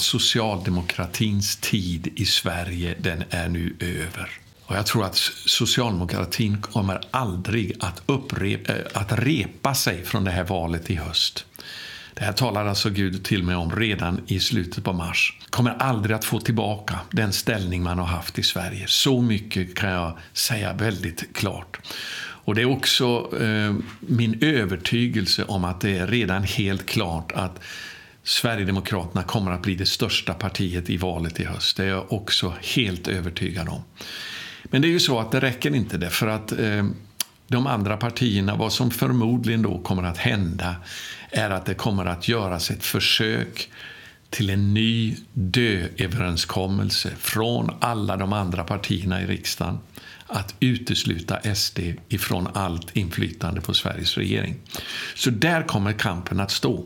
Socialdemokratins tid i Sverige, den är nu över. Och jag tror att socialdemokratin kommer aldrig att, upprepa, eh, att repa sig från det här valet i höst. Det här talar alltså Gud till mig om redan i slutet på mars. Kommer aldrig att få tillbaka den ställning man har haft i Sverige. Så mycket kan jag säga väldigt klart. Och Det är också eh, min övertygelse om att det är redan helt klart att Sverigedemokraterna kommer att bli det största partiet i valet i höst. Det är jag också helt övertygad om. Men det är ju så att det räcker inte därför att eh, de andra partierna, vad som förmodligen då kommer att hända är att det kommer att göras ett försök till en ny dööverenskommelse från alla de andra partierna i riksdagen att utesluta SD ifrån allt inflytande på Sveriges regering. Så där kommer kampen att stå.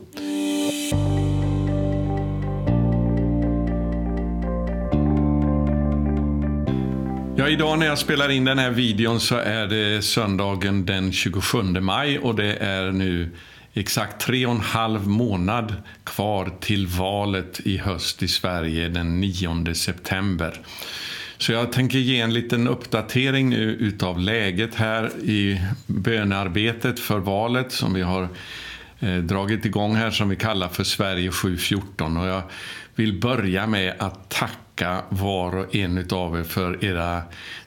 Ja, idag när jag spelar in den här videon så är det söndagen den 27 maj och det är nu exakt tre och en halv månad kvar till valet i höst i Sverige den 9 september. Så jag tänker ge en liten uppdatering nu utav läget här i bönearbetet för valet som vi har eh, dragit igång här som vi kallar för Sverige 714. Och jag vill börja med att tacka var och en av er för era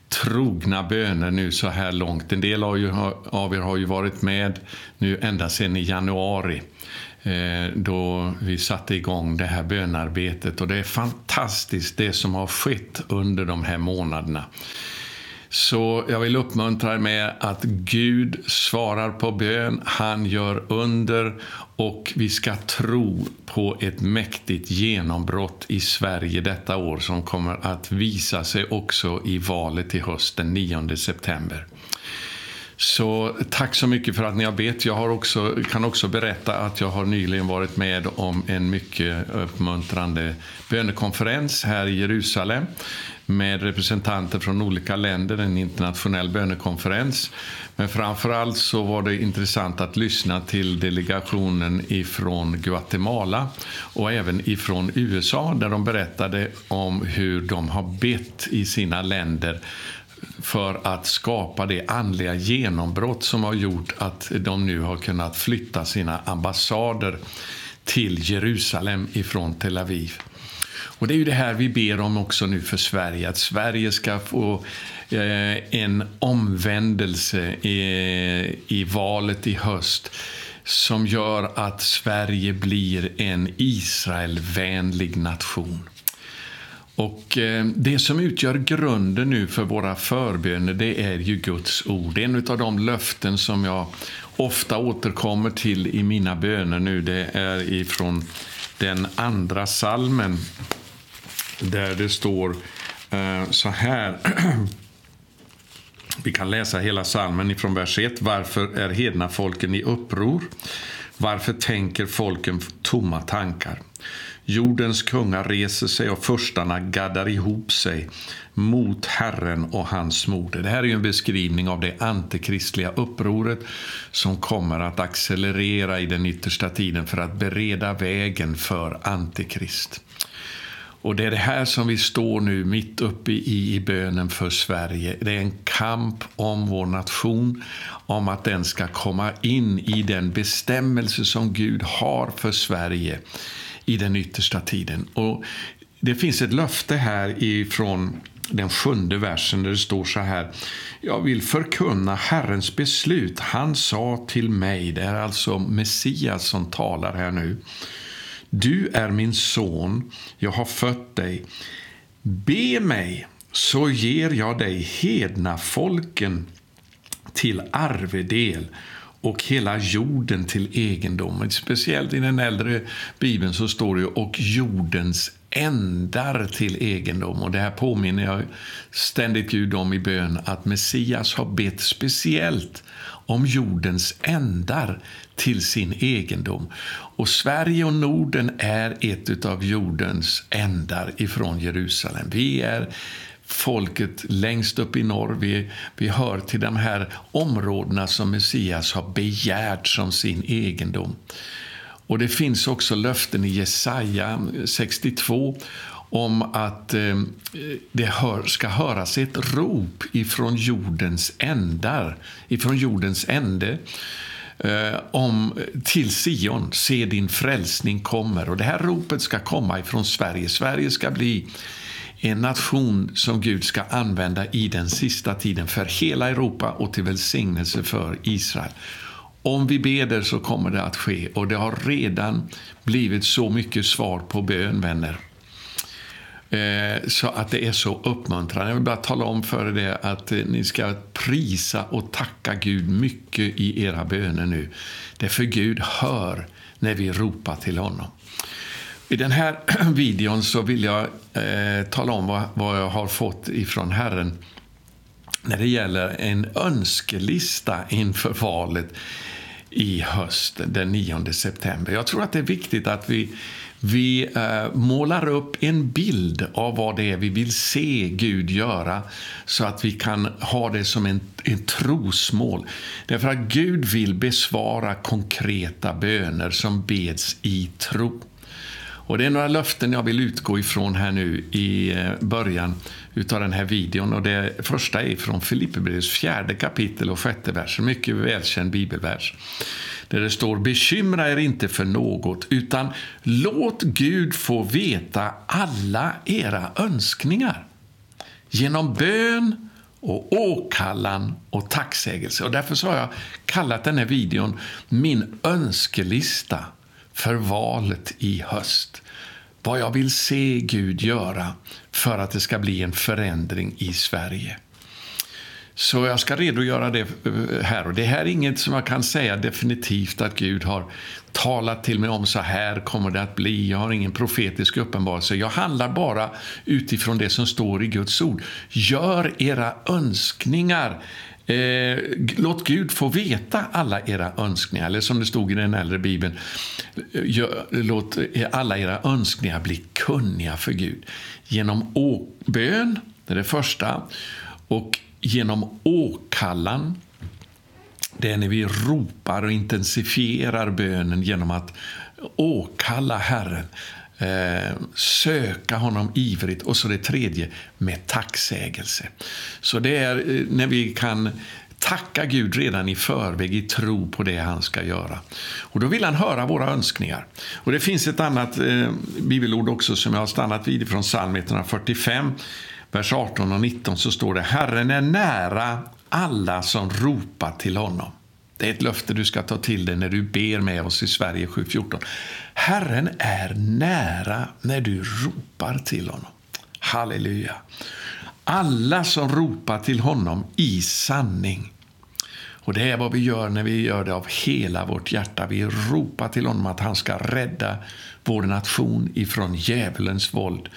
trogna böner nu så här långt. En del av er har ju varit med nu ända sedan i januari eh, då vi satte igång det här bönarbetet. Och det är fantastiskt det som har skett under de här månaderna. Så jag vill uppmuntra er med att Gud svarar på bön, han gör under och vi ska tro på ett mäktigt genombrott i Sverige detta år som kommer att visa sig också i valet i höst den 9 september. Så tack så mycket för att ni har bett. Jag har också, kan också berätta att jag har nyligen varit med om en mycket uppmuntrande bönekonferens här i Jerusalem med representanter från olika länder, en internationell bönekonferens. Men framförallt så var det intressant att lyssna till delegationen ifrån Guatemala och även ifrån USA där de berättade om hur de har bett i sina länder för att skapa det andliga genombrott som har gjort att de nu har kunnat flytta sina ambassader till Jerusalem ifrån Tel Aviv. Och Det är ju det här vi ber om också nu för Sverige, att Sverige ska få eh, en omvändelse i, i valet i höst som gör att Sverige blir en Israelvänlig nation. Och eh, Det som utgör grunden nu för våra förböner det är ju Guds ord. En av de löften som jag ofta återkommer till i mina böner nu det är ifrån den andra salmen där det står eh, så här. Vi kan läsa hela salmen ifrån vers 1. Varför är hedna folken i uppror? Varför tänker folken tomma tankar? Jordens kungar reser sig och förstarna gaddar ihop sig mot Herren och hans moder. Det här är en beskrivning av det antikristliga upproret som kommer att accelerera i den yttersta tiden för att bereda vägen för antikrist. Och Det är det här som vi står nu mitt uppe i, i bönen för Sverige. Det är en kamp om vår nation, om att den ska komma in i den bestämmelse som Gud har för Sverige i den yttersta tiden. Och Det finns ett löfte här ifrån den sjunde versen där det står så här. Jag vill förkunna Herrens beslut. Han sa till mig, det är alltså Messias som talar här nu. Du är min son, jag har fött dig. Be mig, så ger jag dig hedna folken till arvedel och hela jorden till egendom. Speciellt i den äldre bibeln så står det och jordens ändar till egendom. Och det här påminner jag ständigt Gud om i bön att Messias har bett speciellt om jordens ändar till sin egendom. Och Sverige och Norden är ett av jordens ändar ifrån Jerusalem. Vi är folket längst upp i norr. Vi, vi hör till de här områdena som Messias har begärt som sin egendom. Och det finns också löften i Jesaja 62 om att eh, det hör, ska höras ett rop ifrån jordens ändar, ifrån jordens ände eh, om, till Sion, se din frälsning kommer. Och Det här ropet ska komma ifrån Sverige. Sverige ska bli en nation som Gud ska använda i den sista tiden för hela Europa och till välsignelse för Israel. Om vi beder så kommer det att ske och det har redan blivit så mycket svar på bön, vänner. Eh, så att det är så uppmuntrande. Jag vill bara tala om för det att eh, ni ska prisa och tacka Gud mycket i era böner nu. Därför Gud hör när vi ropar till honom. I den här videon så vill jag eh, tala om vad, vad jag har fått ifrån Herren när det gäller en önskelista inför valet i höst, den 9 september. Jag tror att det är viktigt att vi, vi eh, målar upp en bild av vad det är vi vill se Gud göra så att vi kan ha det som en, en trosmål. Därför att Gud vill besvara konkreta böner som beds i tro. Och Det är några löften jag vill utgå ifrån här nu i eh, början av den här videon. Och Det första är från Filipperbrevets fjärde kapitel och sjätte vers, en mycket välkänd bibelvers. Där det står Bekymra er inte för något, utan låt Gud få veta alla era önskningar genom bön och åkallan och tacksägelse. Och därför har jag kallat den här videon Min önskelista för valet i höst. Vad jag vill se Gud göra för att det ska bli en förändring i Sverige. Så jag ska redogöra det eh, här. Och Det här är inget som jag kan säga definitivt att Gud har talat till mig om så här kommer det att bli. Jag har ingen profetisk uppenbarelse. Jag handlar bara utifrån det som står i Guds ord. Gör era önskningar Eh, låt Gud få veta alla era önskningar. Eller som det stod i den äldre bibeln, låt alla era önskningar bli kunniga för Gud. Genom bön, det är det första, och genom åkallan, det är när vi ropar och intensifierar bönen genom att åkalla Herren eh, söka honom ivrigt och så det tredje med tacksägelse. Så det är eh, när vi kan tacka Gud redan i förväg i tro på det han ska göra. Och Då vill han höra våra önskningar. Och Det finns ett annat eh, bibelord också som jag har stannat vid från psalm 145, vers 18 och 19 så står det Herren är nära alla som ropar till honom. Det är ett löfte du ska ta till dig när du ber med oss i Sverige 7.14. Herren är nära när du ropar till honom. Halleluja. Alla som ropar till honom i sanning. Och Det är vad vi gör när vi gör det av hela vårt hjärta. Vi ropar till honom att han ska rädda vår nation ifrån djävulens våld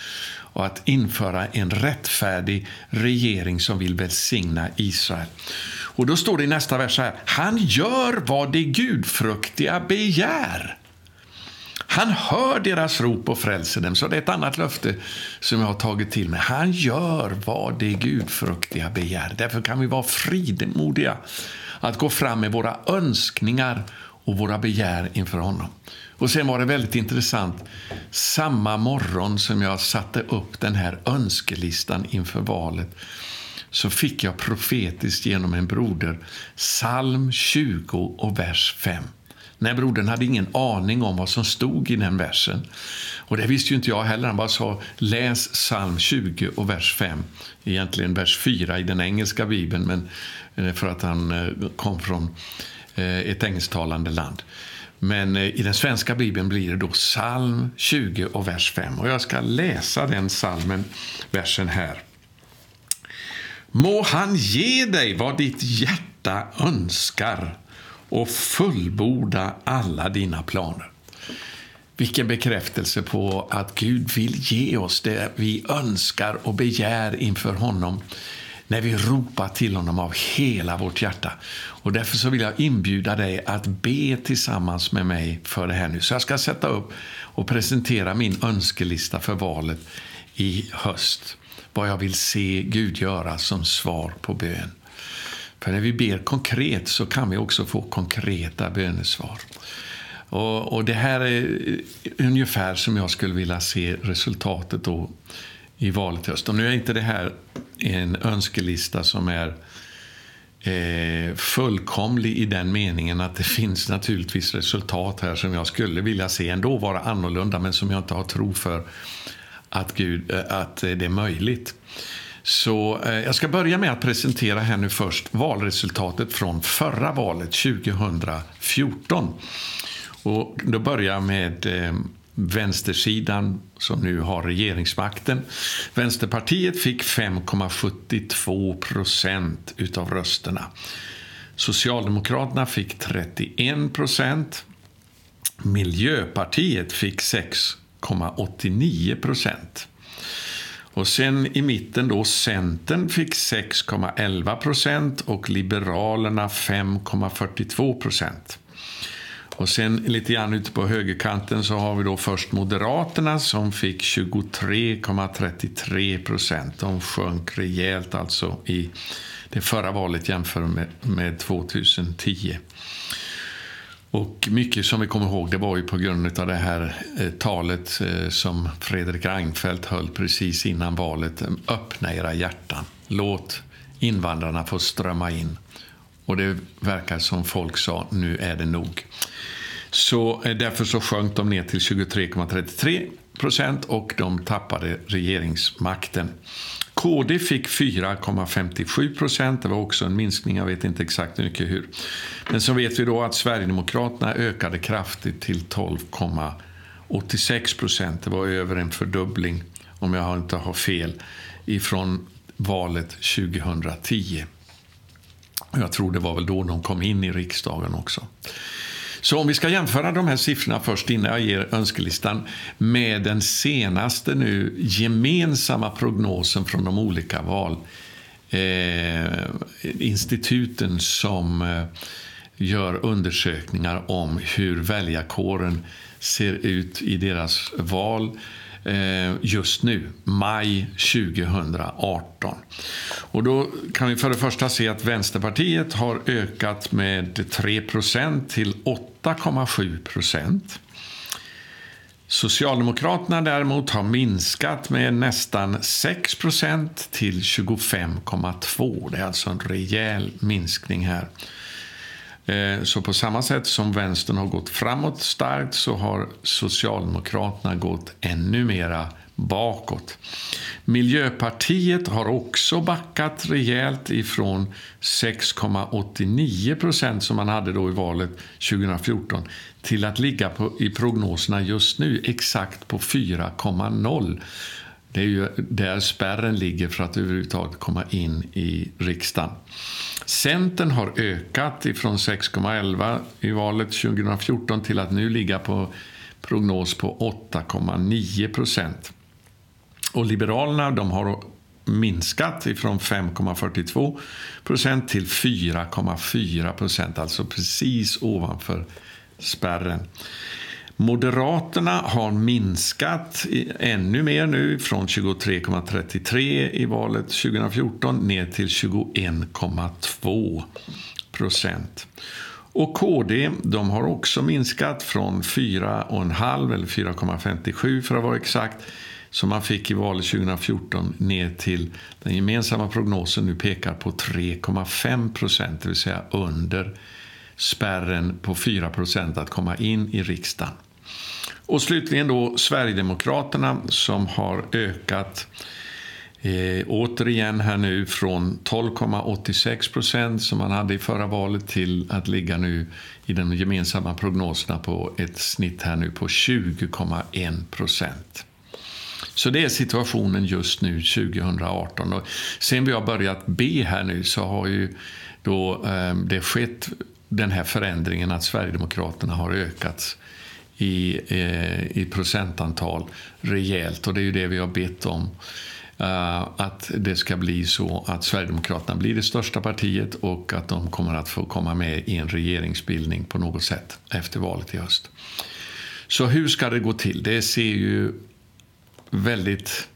och att införa en rättfärdig regering som vill välsigna Israel. Och då står det i nästa vers så här. Han gör vad de gudfruktiga begär. Han hör deras rop och frälser dem. Så det är ett annat löfte som jag har tagit till mig. Han gör vad de gudfruktiga begär. Därför kan vi vara frimodiga att gå fram med våra önskningar och våra begär inför honom. Och Sen var det väldigt intressant. Samma morgon som jag satte upp den här önskelistan inför valet så fick jag profetiskt genom en broder psalm 20 och vers 5. Nej, brodern hade ingen aning om vad som stod i den versen. Och det visste ju inte jag heller. Han bara sa läs psalm 20 och vers 5. Egentligen vers 4 i den engelska bibeln, men eh, för att han eh, kom från eh, ett engelsktalande land. Men eh, i den svenska bibeln blir det då psalm 20 och vers 5. Och jag ska läsa den psalmen, versen här. Må han ge dig vad ditt hjärta önskar och fullborda alla dina planer. Vilken bekräftelse på att Gud vill ge oss det vi önskar och begär inför honom när vi ropar till honom av hela vårt hjärta. Och Därför så vill jag inbjuda dig att be tillsammans med mig för det här nu. Så jag ska sätta upp och presentera min önskelista för valet i höst. Vad jag vill se Gud göra som svar på bön. För när vi ber konkret så kan vi också få konkreta bönesvar. Och, och, det här är eh, ungefär som jag skulle vilja se resultatet då i valet i höst. Och nu är inte det här en önskelista som är eh, fullkomlig i den meningen att det finns naturligtvis resultat här som jag skulle vilja se ändå vara annorlunda men som jag inte har tro för att, Gud, eh, att det är möjligt. Så eh, jag ska börja med att presentera här nu först valresultatet från förra valet 2014. Och då börjar jag med eh, vänstersidan som nu har regeringsmakten. Vänsterpartiet fick 5,72 procent utav rösterna. Socialdemokraterna fick 31 procent. Miljöpartiet fick 6,89 procent. Och sen i mitten då Centern fick 6,11 procent och Liberalerna 5,42 procent. Och sen lite grann ute på högerkanten så har vi då först Moderaterna som fick 23,33 procent. De sjönk rejält alltså i det förra valet jämfört med, med 2010. Och mycket som vi kommer ihåg det var ju på grund av det här eh, talet eh, som Fredrik Reinfeldt höll precis innan valet. Öppna era hjärtan. Låt invandrarna få strömma in. Och det verkar som folk sa, nu är det nog. Så eh, därför så sjönk de ner till 23,33 procent och de tappade regeringsmakten. KD fick 4,57 procent. Det var också en minskning, jag vet inte exakt mycket hur. Men så vet vi då att Sverigedemokraterna ökade kraftigt till 12,86 procent. Det var över en fördubbling, om jag inte har fel, ifrån valet 2010. Jag tror det var väl då de kom in i riksdagen också. Så om vi ska jämföra de här siffrorna först innan jag ger önskelistan med den senaste nu gemensamma prognosen från de olika valinstituten eh, som eh, gör undersökningar om hur väljarkåren ser ut i deras val Eh, Eh, just nu, maj 2018. Och då kan vi för det första se att Vänsterpartiet har ökat med 3% till 8,7 procent. Socialdemokraterna däremot har minskat med nästan 6% till 25,2. Det är alltså en rejäl minskning här. Eh, så på samma sätt som vänstern har gått framåt starkt så har Socialdemokraterna gått ännu mera bakåt. Miljöpartiet har också backat rejält ifrån 6,89 procent som man hade då i valet 2014 till att ligga på, i prognoserna just nu exakt på 4,0. Det är ju där spärren ligger för att överhuvudtaget komma in i riksdagen. Centern har ökat ifrån 6,11 i valet 2014 till att nu ligga på prognos på 8,9 procent. Och Liberalerna de har minskat ifrån 5,42 procent till 4,4 procent, alltså precis ovanför spärren. Moderaterna har minskat ännu mer nu från 23,33 i valet 2014 ner till 21,2 procent. Och KD de har också minskat från 4,5 eller 4,57 för att vara exakt som man fick i valet 2014 ner till den gemensamma prognosen nu pekar på 3,5 procent, det vill säga under spärren på 4 procent att komma in i riksdagen. Och slutligen då Sverigedemokraterna som har ökat eh, återigen här nu från 12,86 procent som man hade i förra valet till att ligga nu i de gemensamma prognoserna på ett snitt här nu på 20,1 procent. Så det är situationen just nu 2018. Och sen vi har börjat be här nu så har ju då eh, det skett den här förändringen att Sverigedemokraterna har ökat i, eh, i procentantal rejält. Och det är ju det vi har bett om. Uh, att det ska bli så att Sverigedemokraterna blir det största partiet och att de kommer att få komma med i en regeringsbildning på något sätt efter valet i höst. Så hur ska det gå till? Det ser ju väldigt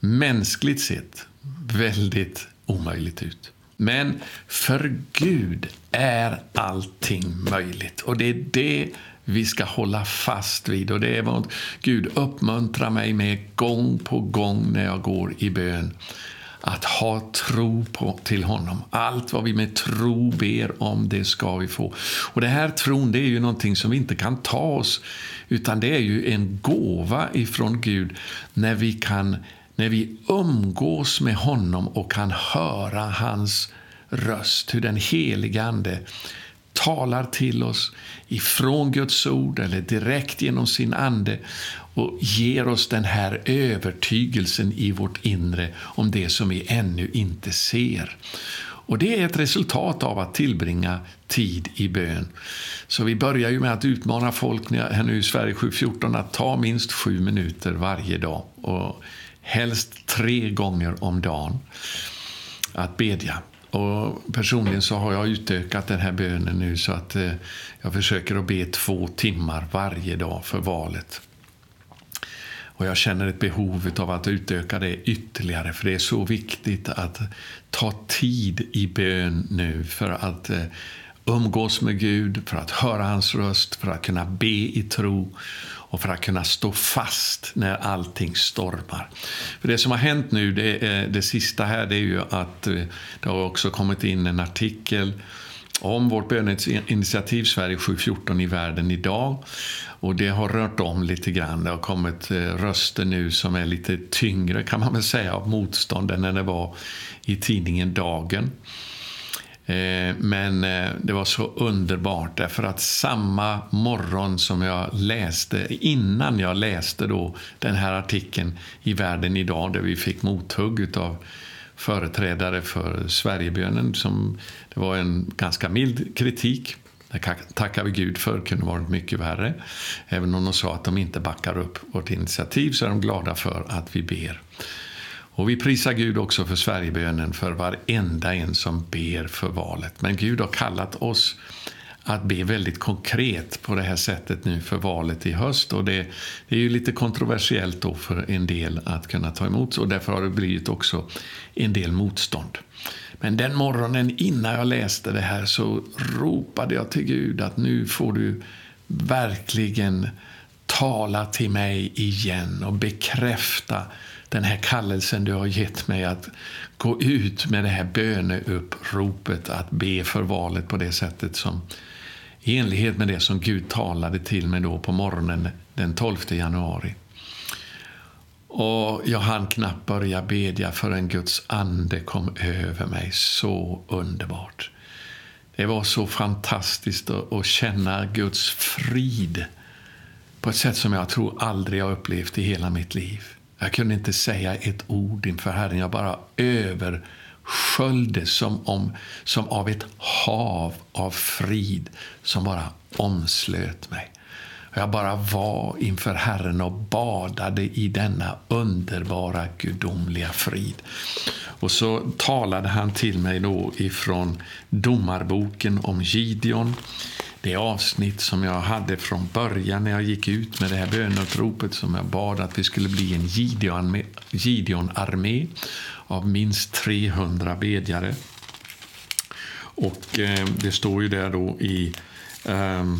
mänskligt sett väldigt omöjligt ut. Men för Gud är allting möjligt. Och det är det vi ska hålla fast vid. Och det är vad Gud uppmuntrar mig med gång på gång när jag går i bön. Att ha tro på, till honom. Allt vad vi med tro ber om, det ska vi få. Och det här tron, det är ju någonting som vi inte kan ta oss, utan det är ju en gåva ifrån Gud när vi kan när vi umgås med honom och kan höra hans röst, hur den helige Ande talar till oss ifrån Guds ord eller direkt genom sin ande och ger oss den här övertygelsen i vårt inre om det som vi ännu inte ser. Och Det är ett resultat av att tillbringa tid i bön. Så vi börjar ju med att utmana folk här nu i Sverige 714 att ta minst sju minuter varje dag. Och helst tre gånger om dagen att bedja. Och personligen så har jag utökat den här bönen nu så att eh, jag försöker att be två timmar varje dag för valet. Och jag känner ett behov av att utöka det ytterligare för det är så viktigt att ta tid i bön nu för att eh, umgås med Gud, för att höra hans röst, för att kunna be i tro och för att kunna stå fast när allting stormar. För Det som har hänt nu, det, eh, det sista här, det är ju att eh, det har också kommit in en artikel om vårt böneinitiativ Sverige 714 i världen idag. Och Det har rört om lite grann. Det har kommit eh, röster nu som är lite tyngre kan man väl säga av motstånd än när det var i tidningen Dagen. Eh, men eh, det var så underbart därför att samma morgon som jag läste, innan jag läste då den här artikeln i Världen idag där vi fick mothugg av företrädare för Sverigebönen. Som, det var en ganska mild kritik. Det tackar vi Gud för, det kunde varit mycket värre. Även om de sa att de inte backar upp vårt initiativ så är de glada för att vi ber. Och vi prisar Gud också för Sverigebönen, för varenda en som ber för valet. Men Gud har kallat oss att be väldigt konkret på det här sättet nu för valet i höst. Och det, det, är ju lite kontroversiellt då för en del att kunna ta emot och därför har det blivit också en del motstånd. Men den morgonen innan jag läste det här så ropade jag till Gud att nu får du verkligen tala till mig igen och bekräfta den här kallelsen du har gett mig att gå ut med det här böneuppropet, att be för valet på det sättet som i enlighet med det som Gud talade till mig då på morgonen den 12 januari. Och jag hann knappt börja bedja förrän Guds ande kom över mig. Så underbart. Det var så fantastiskt att känna Guds frid på ett sätt som jag tror aldrig jag upplevt i hela mitt liv. Jag kunde inte säga ett ord inför Herren. Jag bara översköljdes som, om, som av ett hav av frid som bara omslöt mig. Jag bara var inför Herren och badade i denna underbara gudomliga frid. Och så talade han till mig då ifrån Domarboken om Gideon det avsnitt som jag hade från början när jag gick ut med det här bönutropet som jag bad att vi skulle bli en Gideon-armé av minst 300 bedjare. Och eh, det står ju där då i eh,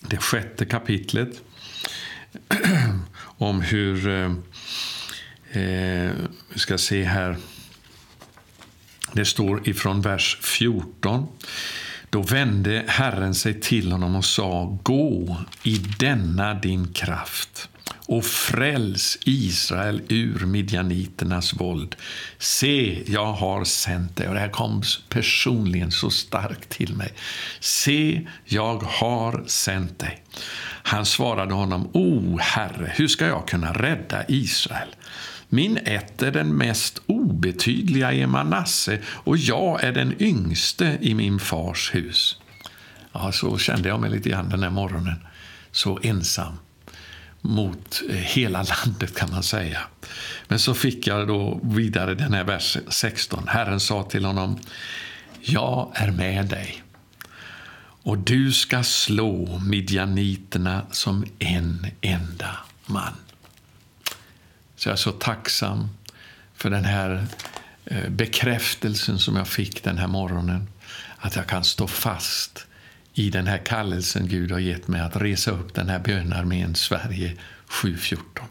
det sjätte kapitlet om hur, eh, eh, vi ska se här, det står ifrån vers 14. Då vände Herren sig till honom och sa, gå i denna din kraft och fräls Israel ur midjaniternas våld. Se, jag har sänt dig. Och det här kom personligen så starkt till mig. Se, jag har sänt dig. Han svarade honom, O Herre, hur ska jag kunna rädda Israel? Min ett är den mest obetydliga i Manasse och jag är den yngste i min fars hus. Ja, så kände jag mig lite grann den här morgonen. Så ensam mot eh, hela landet kan man säga. Men så fick jag då vidare den här vers 16. Herren sa till honom, jag är med dig och du ska slå midjaniterna som en enda man. Så jag är så tacksam för den här eh, bekräftelsen som jag fick den här morgonen. Att jag kan stå fast i den här kallelsen Gud har gett mig att resa upp den här bönarmén Sverige 714.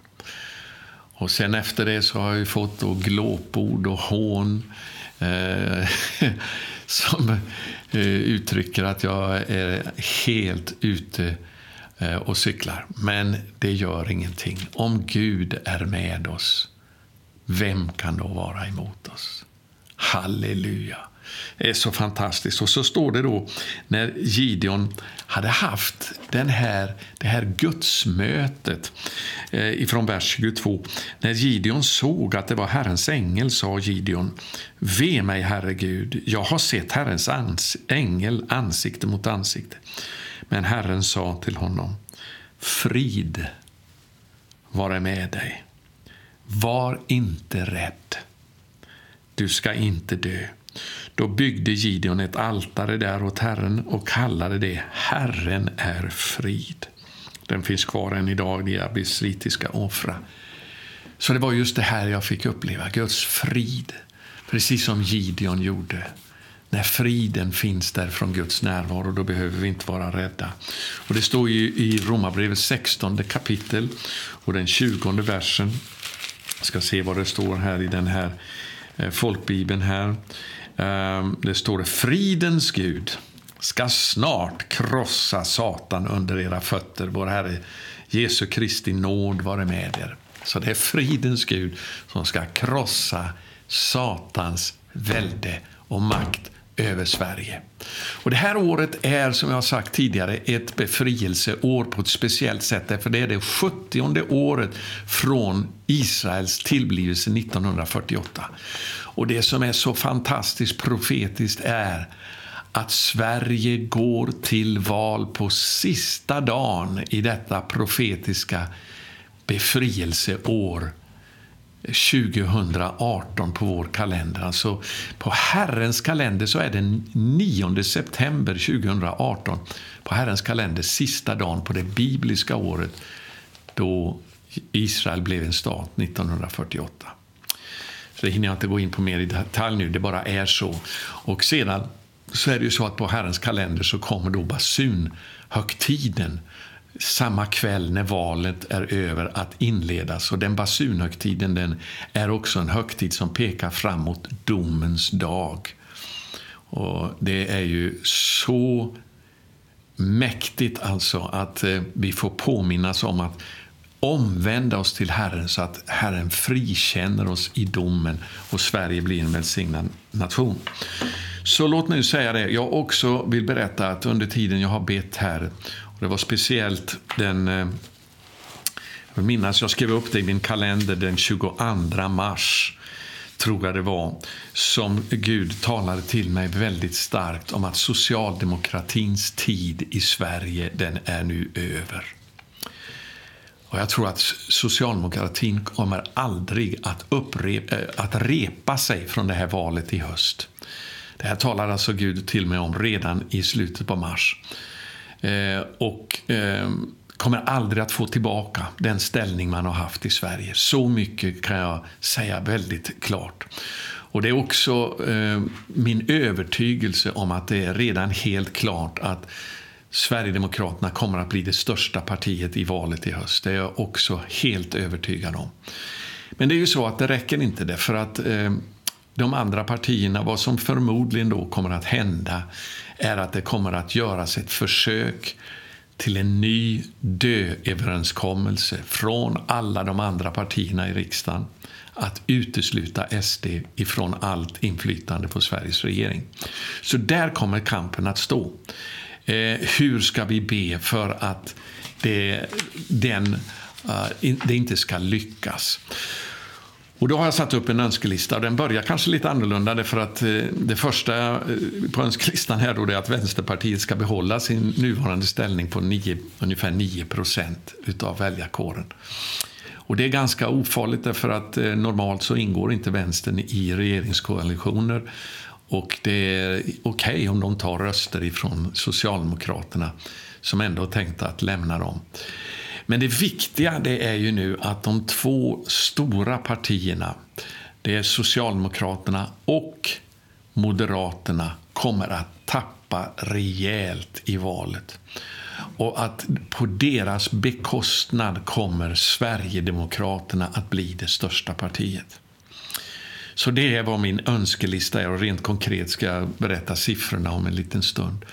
Och sen efter det så har jag fått då glåpord och hån eh, som eh, uttrycker att jag är helt ute Eh, och cyklar. Men det gör ingenting. Om Gud är med oss, vem kan då vara emot oss? Halleluja! Det är så fantastiskt. Och så står det då när Gideon hade haft den här, det här gudsmötet eh, ifrån vers 22. När Gideon såg att det var Herrens ängel sa Gideon Ve mig, Herre Gud, jag har sett Herrens ans ängel ansikte mot ansikte. Men Herren sa till honom Frid vare med dig. Var inte rädd. Du ska inte dö. Då byggde Gideon ett altare där åt Herren och kallade det Herren är frid. Den finns kvar än idag, de abisritiska offra. Så det var just det här jag fick uppleva, Guds frid. Precis som Gideon gjorde. När friden finns där från Guds närvaro, då behöver vi inte vara rädda. Och Det står ju i Romarbrevet 16 kapitel och den 20 versen. Jag ska se vad det står här i den här eh, folkbibeln här. Ehm, det står fridens Gud ska snart krossa Satan under era fötter. Vår Herre Jesu Kristi nåd vare med er. Så det är fridens Gud som ska krossa Satans välde och makt över Sverige. Och Det här året är, som jag har sagt tidigare, ett befrielseår på ett speciellt sätt. För det är det 70 året från Israels tillblivelse 1948. Och det som är så fantastiskt profetiskt är att Sverige går till val på sista dagen i detta profetiska befrielseår 2018 på vår kalender. Alltså på Herrens kalender så är det 9 september 2018. På Herrens kalender sista dagen på det bibliska året då Israel blev en stat 1948. Så det hinner jag inte gå in på mer i detalj nu, det bara är så. Och sedan så är det ju så att på Herrens kalender så kommer då basunhögtiden samma kväll när valet är över att inledas. Och den basunhögtiden den är också en högtid som pekar framåt domens dag. Och det är ju så mäktigt alltså att eh, vi får påminnas om att omvända oss till Herren så att Herren frikänner oss i domen och Sverige blir en välsignad nation. Så låt mig säga det. Jag också vill berätta att under tiden jag har bett här, det var speciellt den eh, jag minnas, jag skrev upp det i min kalender den 22 mars, tror jag det var, som Gud talade till mig väldigt starkt om att socialdemokratins tid i Sverige, den är nu över. Och jag tror att socialdemokratin kommer aldrig att, upprepa, eh, att repa sig från det här valet i höst. Det här talar alltså Gud till mig om redan i slutet på mars. Eh, och eh, kommer aldrig att få tillbaka den ställning man har haft i Sverige. Så mycket kan jag säga väldigt klart. Och Det är också eh, min övertygelse om att det är redan helt klart att Sverigedemokraterna kommer att bli det största partiet i valet i höst. Det är jag också helt övertygad om. Men det är ju så att det räcker inte det för att eh, de andra partierna, vad som förmodligen då kommer att hända är att det kommer att göras ett försök till en ny dööverenskommelse från alla de andra partierna i riksdagen att utesluta SD ifrån allt inflytande på Sveriges regering. Så där kommer kampen att stå. Eh, hur ska vi be för att det, den, uh, det inte ska lyckas? Och då har jag satt upp en önskelista. Den börjar kanske lite annorlunda därför att eh, det första eh, på önskelistan här då är att Vänsterpartiet ska behålla sin nuvarande ställning på 9, ungefär 9 procent utav väljarkåren. Och det är ganska ofarligt därför att eh, normalt så ingår inte vänstern i regeringskoalitioner och det är okej okay om de tar röster ifrån Socialdemokraterna som ändå tänkte att lämna dem. Men det viktiga det är ju nu att de två stora partierna, det är Socialdemokraterna och Moderaterna, kommer att tappa rejält i valet. Och att på deras bekostnad kommer Sverigedemokraterna att bli det största partiet. Så det är vad min önskelista är och rent konkret ska jag berätta siffrorna om en liten stund.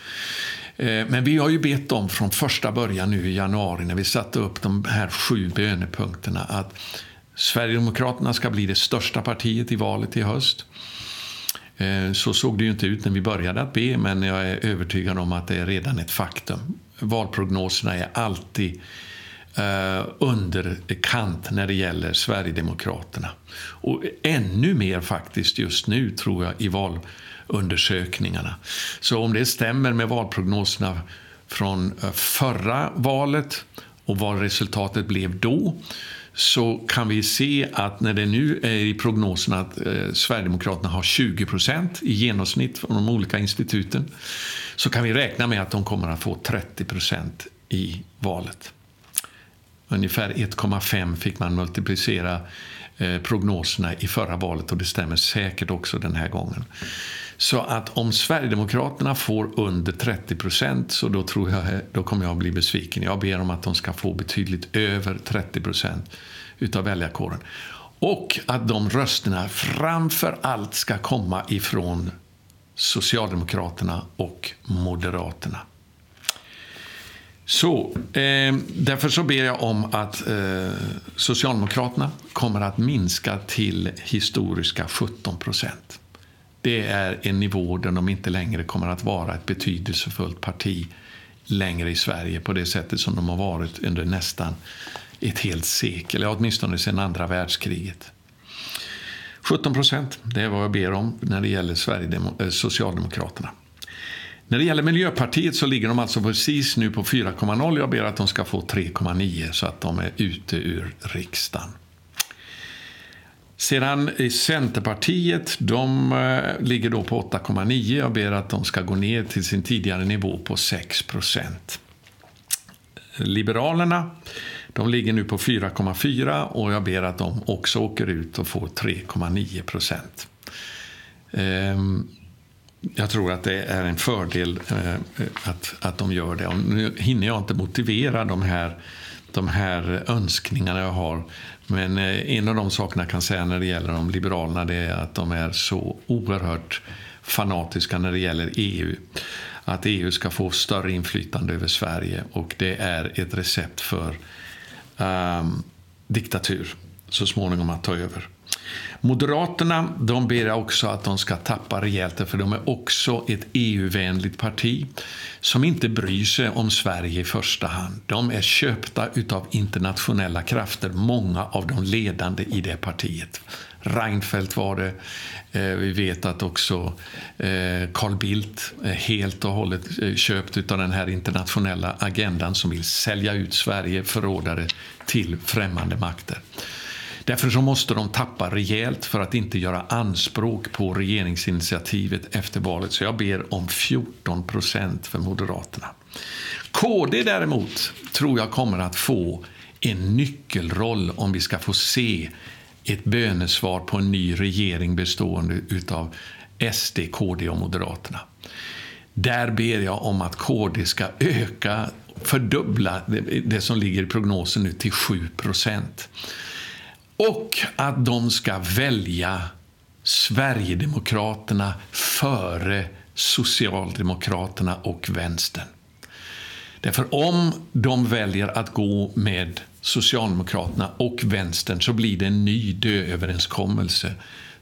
Eh, men vi har ju bett om från första början nu i januari när vi satte upp de här sju bönepunkterna att Sverigedemokraterna ska bli det största partiet i valet i höst. Eh, så såg det ju inte ut när vi började att be, men jag är övertygad om att det är redan ett faktum. Valprognoserna är alltid eh, underkant när det gäller Sverigedemokraterna. Och ännu mer faktiskt just nu, tror jag, i undersökningarna. Så om det stämmer med valprognoserna från eh, förra valet och vad resultatet blev då så kan vi se att när det nu är i prognoserna att eh, Sverigedemokraterna har 20 procent i genomsnitt från de olika instituten så kan vi räkna med att de kommer att få 30 procent i valet. Ungefär 1,5 fick man multiplicera eh, prognoserna i förra valet och det stämmer säkert också den här gången. Så att om Sverigedemokraterna får under 30 procent så då, tror jag, då kommer jag att bli besviken. Jag ber om att de ska få betydligt över 30 procent utav väljarkåren. Och att de rösterna framför allt ska komma ifrån Socialdemokraterna och Moderaterna. Så, eh, därför så ber jag om att eh, Socialdemokraterna kommer att minska till historiska 17 procent. Det är en nivå där de inte längre kommer att vara ett betydelsefullt parti längre i Sverige på det sättet som de har varit under nästan ett helt sekel, eller åtminstone sedan andra världskriget. 17 procent, det är vad jag ber om när det gäller Sverigedemo- eh, Socialdemokraterna. När det gäller Miljöpartiet så ligger de alltså precis nu på 4,0. Jag ber att de ska få 3,9 så att de är ute ur riksdagen. Sedan Centerpartiet, de eh, ligger då på 8,9. Jag ber att de ska gå ner till sin tidigare nivå på 6 procent. Liberalerna, de ligger nu på 4,4 och jag ber att de också åker ut och får 3,9 procent. Ehm, jag tror att det är en fördel eh, att, att de gör det. Och nu hinner jag inte motivera de här, de här önskningarna jag har. Men eh, en av de sakerna jag kan säga när det gäller de liberalerna det är att de är så oerhört fanatiska när det gäller EU. Att EU ska få större inflytande över Sverige och det är ett recept för um, diktatur så småningom att ta över. Moderaterna de ber också att de ska tappa rejält för de är också ett EU-vänligt parti som inte bryr sig om Sverige i första hand. De är köpta av internationella krafter, många av de ledande i det partiet. Reinfeldt var det. Eh, vi vet att också eh, Carl Bildt är helt och hållet eh, köpt av den här internationella agendan som vill sälja ut Sverige, förrådare till främmande makter. Därför så måste de tappa rejält för att inte göra anspråk på regeringsinitiativet efter valet. Så jag ber om 14 procent för Moderaterna. KD däremot tror jag kommer att få en nyckelroll om vi ska få se ett bönesvar på en ny regering bestående av SD, KD och Moderaterna. Där ber jag om att KD ska öka, fördubbla det som ligger i prognosen nu till 7 procent. Och att de ska välja Sverigedemokraterna före Socialdemokraterna och vänstern. Därför om de väljer att gå med Socialdemokraterna och vänstern så blir det en ny dööverenskommelse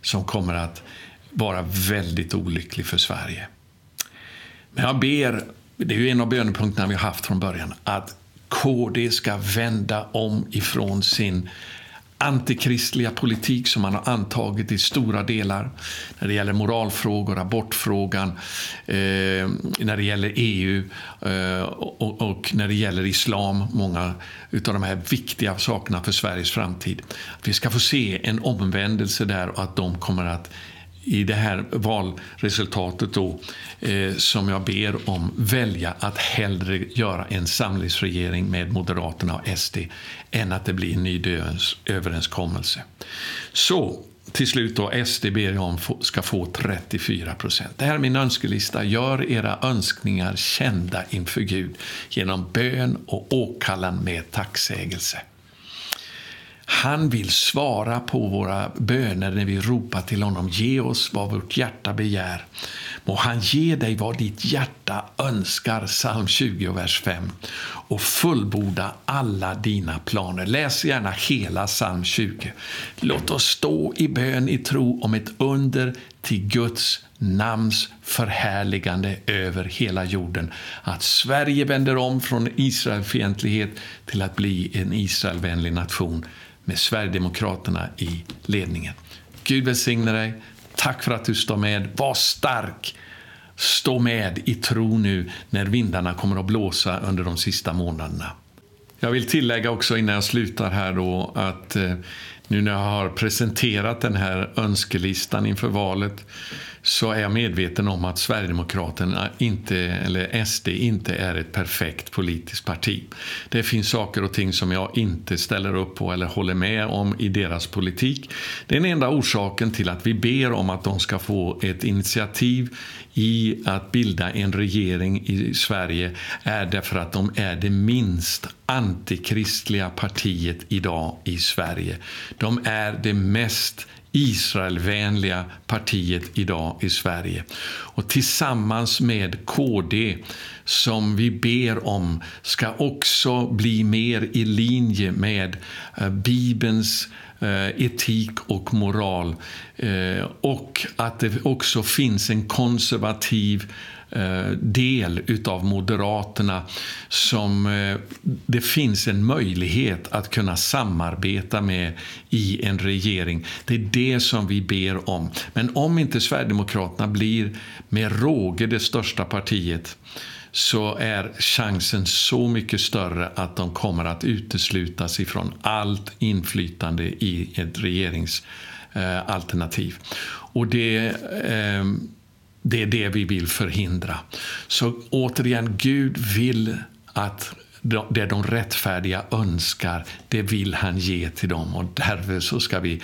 som kommer att vara väldigt olycklig för Sverige. Men jag ber, det är ju en av bönepunkterna vi har haft från början, att KD ska vända om ifrån sin antikristliga politik som man har antagit i stora delar när det gäller moralfrågor, abortfrågan, eh, när det gäller EU eh, och, och, när det gäller islam, många av de här viktiga sakerna för Sveriges framtid. vi ska få se en omvändelse där och att de kommer att i det här valresultatet då, eh, som jag ber om välja att hellre göra en samlingsregering med Moderaterna och SD än att det blir en ny överenskommelse. Så till slut då, SD ber jag om ska få 34 procent. Det här är min önskelista. Gör era önskningar kända inför Gud genom bön och åkallan med tacksägelse. Han vill svara på våra böner när vi ropar till honom. Ge oss vad vårt hjärta begär. Må han ge dig vad ditt hjärta önskar, psalm 20, vers 5, och fullborda alla dina planer. Läs gärna hela psalm 20. Låt oss stå i bön i tro om ett under till Guds namns förhärligande över hela jorden. Att Sverige vänder om från Israelfientlighet till att bli en Israelvänlig nation med Sverigedemokraterna i ledningen. Gud välsigne dig. Tack för att du står med. Var stark. Stå med i tro nu när vindarna kommer att blåsa under de sista månaderna. Jag vill tillägga också innan jag slutar här då att eh, nu när jag har presenterat den här önskelistan inför valet så är jag medveten om att Sverigedemokraterna inte, eller SD inte är ett perfekt politiskt parti. Det finns saker och ting som jag inte ställer upp på eller håller med om i deras politik. Den enda orsaken till att vi ber om att de ska få ett initiativ i att bilda en regering i Sverige är därför att de är det minst antikristliga partiet idag i Sverige. De är det mest Israelvänliga partiet idag i Sverige. Och tillsammans med KD, som vi ber om ska också bli mer i linje med eh, Bibelns eh, etik och moral. Eh, och att det också finns en konservativ Eh, del utav Moderaterna som eh, det finns en möjlighet att kunna samarbeta med i en regering. Det är det som vi ber om. Men om inte Sverigedemokraterna blir med råge det största partiet så är chansen så mycket större att de kommer att uteslutas ifrån allt inflytande i ett regeringsalternativ. Och det eh, det är det vi vill förhindra. Så återigen, Gud vill att det de rättfärdiga önskar, det vill han ge till dem. Och därför så ska vi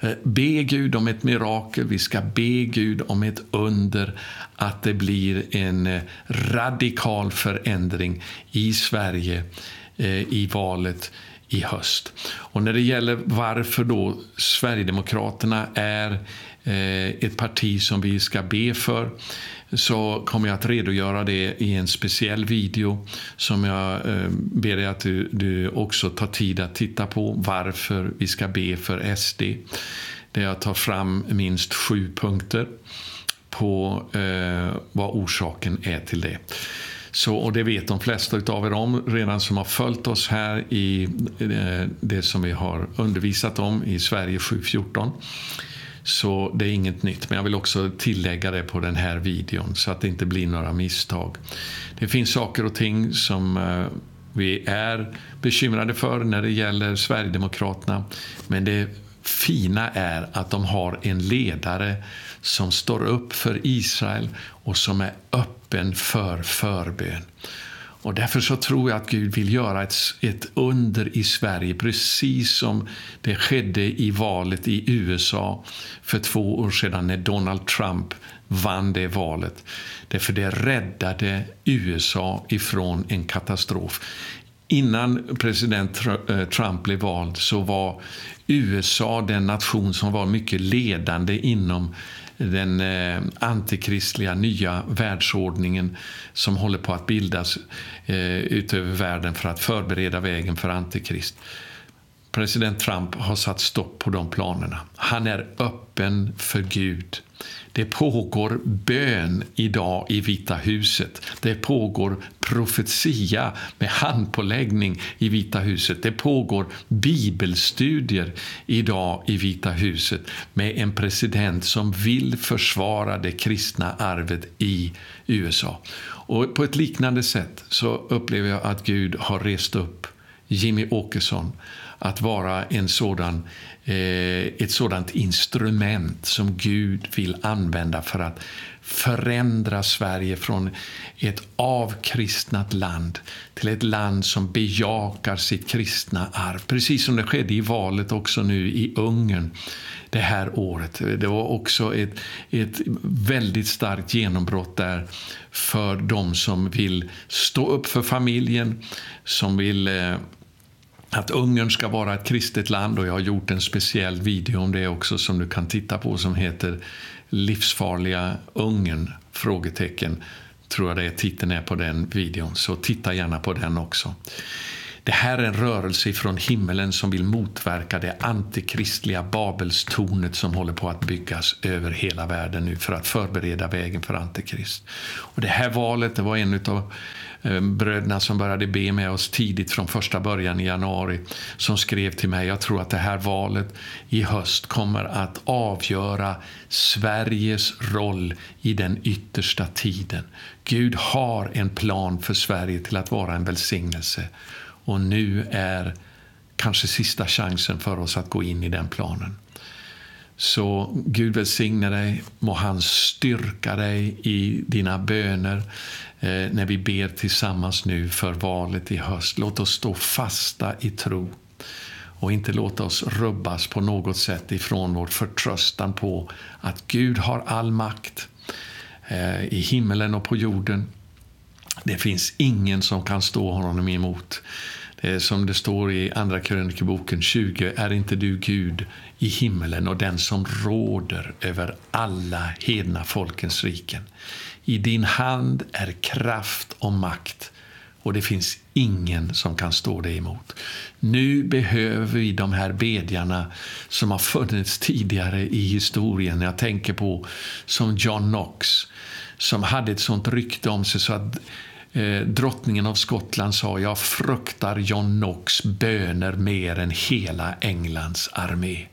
eh, be Gud om ett mirakel, vi ska be Gud om ett under, att det blir en eh, radikal förändring i Sverige Eh, i valet i höst. Och när det gäller varför då Sverigedemokraterna är eh, ett parti som vi ska be för så kommer jag att redogöra det i en speciell video som jag eh, ber dig att du, du också tar tid att titta på varför vi ska be för SD. Där jag tar fram minst sju punkter på eh, vad orsaken är till det. Så, och det vet de flesta av er om redan som har följt oss här i eh, det som vi har undervisat om i Sverige 714. Så det är inget nytt, men jag vill också tillägga det på den här videon så att det inte blir några misstag. Det finns saker och ting som eh, vi är bekymrade för när det gäller Sverigedemokraterna. Men det fina är att de har en ledare som står upp för Israel och som är öppen för förbön. Och därför så tror jag att Gud vill göra ett, ett under i Sverige precis som det skedde i valet i USA för två år sedan när Donald Trump vann det valet. Därför det räddade USA ifrån en katastrof. Innan president eh, Trump blev vald så var USA den nation som var mycket ledande inom den eh, antikristliga nya världsordningen som håller på att bildas eh, utöver världen för att förbereda vägen för antikrist. President Trump har satt stopp på de planerna. Han är öppen för Gud. Det pågår bön idag i Vita huset. Det pågår profetia med handpåläggning i Vita huset. Det pågår bibelstudier idag i Vita huset med en president som vill försvara det kristna arvet i USA. Och på ett liknande sätt så upplever jag att Gud har rest upp Jimmy Åkesson att vara en sådan, eh, ett sådant instrument som Gud vill använda för att förändra Sverige från ett avkristnat land till ett land som bejakar sitt kristna arv. Precis som det skedde i valet också nu i Ungern det här året. Det var också ett, ett väldigt starkt genombrott där för de som vill stå upp för familjen, som vill eh, att Ungern ska vara ett kristet land och jag har gjort en speciell video om det också som du kan titta på som heter Livsfarliga Ungern? Frågetecken tror jag det är titeln är på den videon, så titta gärna på den också. Det här är en rörelse från himmelen som vill motverka det antikristliga Babelstornet som håller på att byggas över hela världen nu för att förbereda vägen för antikrist. Och det här valet det var en av eh, bröderna som började be med oss tidigt från första början i januari som skrev till mig, jag tror att det här valet i höst kommer att avgöra Sveriges roll i den yttersta tiden. Gud har en plan för Sverige till att vara en välsignelse. Och nu är kanske sista chansen för oss att gå in i den planen. Så Gud välsigne dig, må han styrka dig i dina böner eh, när vi ber tillsammans nu för valet i höst. Låt oss stå fasta i tro och inte låta oss rubbas på något sätt ifrån vår förtröstan på att Gud har all makt eh, i himmelen och på jorden. Det finns ingen som kan stå honom emot. Det som det står i Andra krönikeboken 20, är inte du Gud i himmelen och den som råder över alla hedna folkens riken. I din hand är kraft och makt och det finns ingen som kan stå dig emot. Nu behöver vi de här bedjarna som har funnits tidigare i historien. Jag tänker på som John Knox som hade ett sånt rykte om sig så att eh, drottningen av Skottland sa jag fruktar John Knox böner mer än hela Englands armé.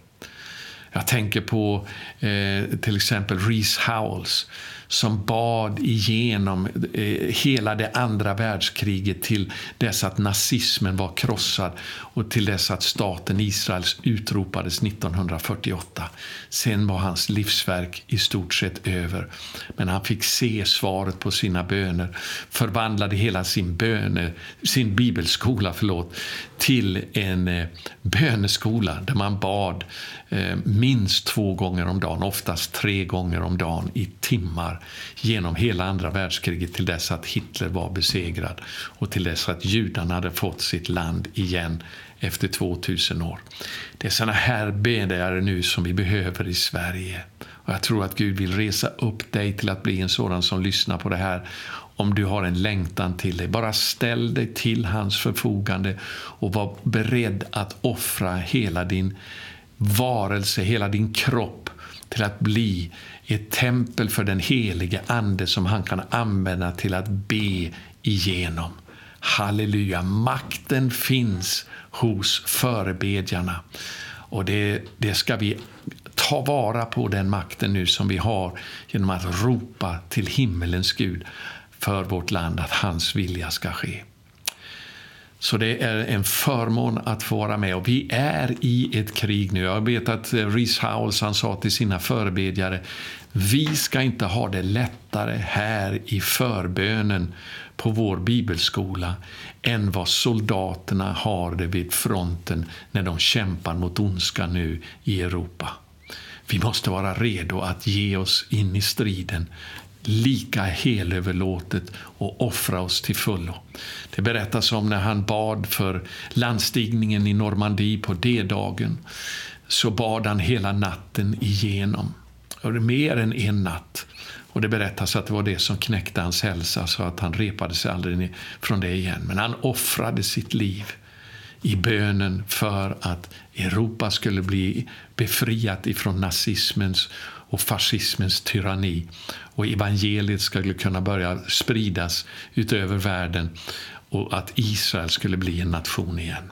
Jag tänker på eh, till exempel Reese Howells som bad igenom eh, hela det andra världskriget till dess att nazismen var krossad och till dess att staten Israel utropades 1948. Sen var hans livsverk i stort sett över. Men han fick se svaret på sina böner, förvandlade hela sin, böne, sin bibelskola förlåt, till en eh, böneskola där man bad Eh, minst två gånger om dagen, oftast tre gånger om dagen i timmar genom hela andra världskriget till dess att Hitler var besegrad och till dess att judarna hade fått sitt land igen efter 2000 år. Det är såna här bedjare nu som vi behöver i Sverige. Och jag tror att Gud vill resa upp dig till att bli en sådan som lyssnar på det här om du har en längtan till dig. Bara ställ dig till hans förfogande och var beredd att offra hela din varelse, hela din kropp till att bli ett tempel för den helige Ande som han kan använda till att be igenom. Halleluja, makten finns hos förebedjarna. Och det, det ska vi ta vara på den makten nu som vi har genom att ropa till himmelens Gud för vårt land att hans vilja ska ske. Så det är en förmån att få vara med. Och vi är i ett krig nu. Jag vet att eh, Rhys Howells han sa till sina förebedjare vi ska inte ha det lättare här i förbönen på vår bibelskola än vad soldaterna har det vid fronten när de kämpar mot ondska nu i Europa. Vi måste vara redo att ge oss in i striden lika helöverlåtet och offra oss till fullo. Det berättas om när han bad för landstigningen i Normandie på D-dagen. Så bad han hela natten igenom, mer än en natt. Och Det berättas att det var det som knäckte hans hälsa så att han repade sig aldrig från det igen. Men han offrade sitt liv i bönen för att Europa skulle bli befriat ifrån nazismens och fascismens tyranni och evangeliet skulle kunna börja spridas utöver världen och att Israel skulle bli en nation igen.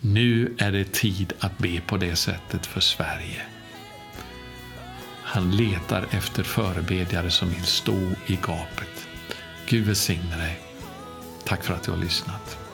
Nu är det tid att be på det sättet för Sverige. Han letar efter förebedjare som vill stå i gapet. Gud välsigne dig. Tack för att du har lyssnat.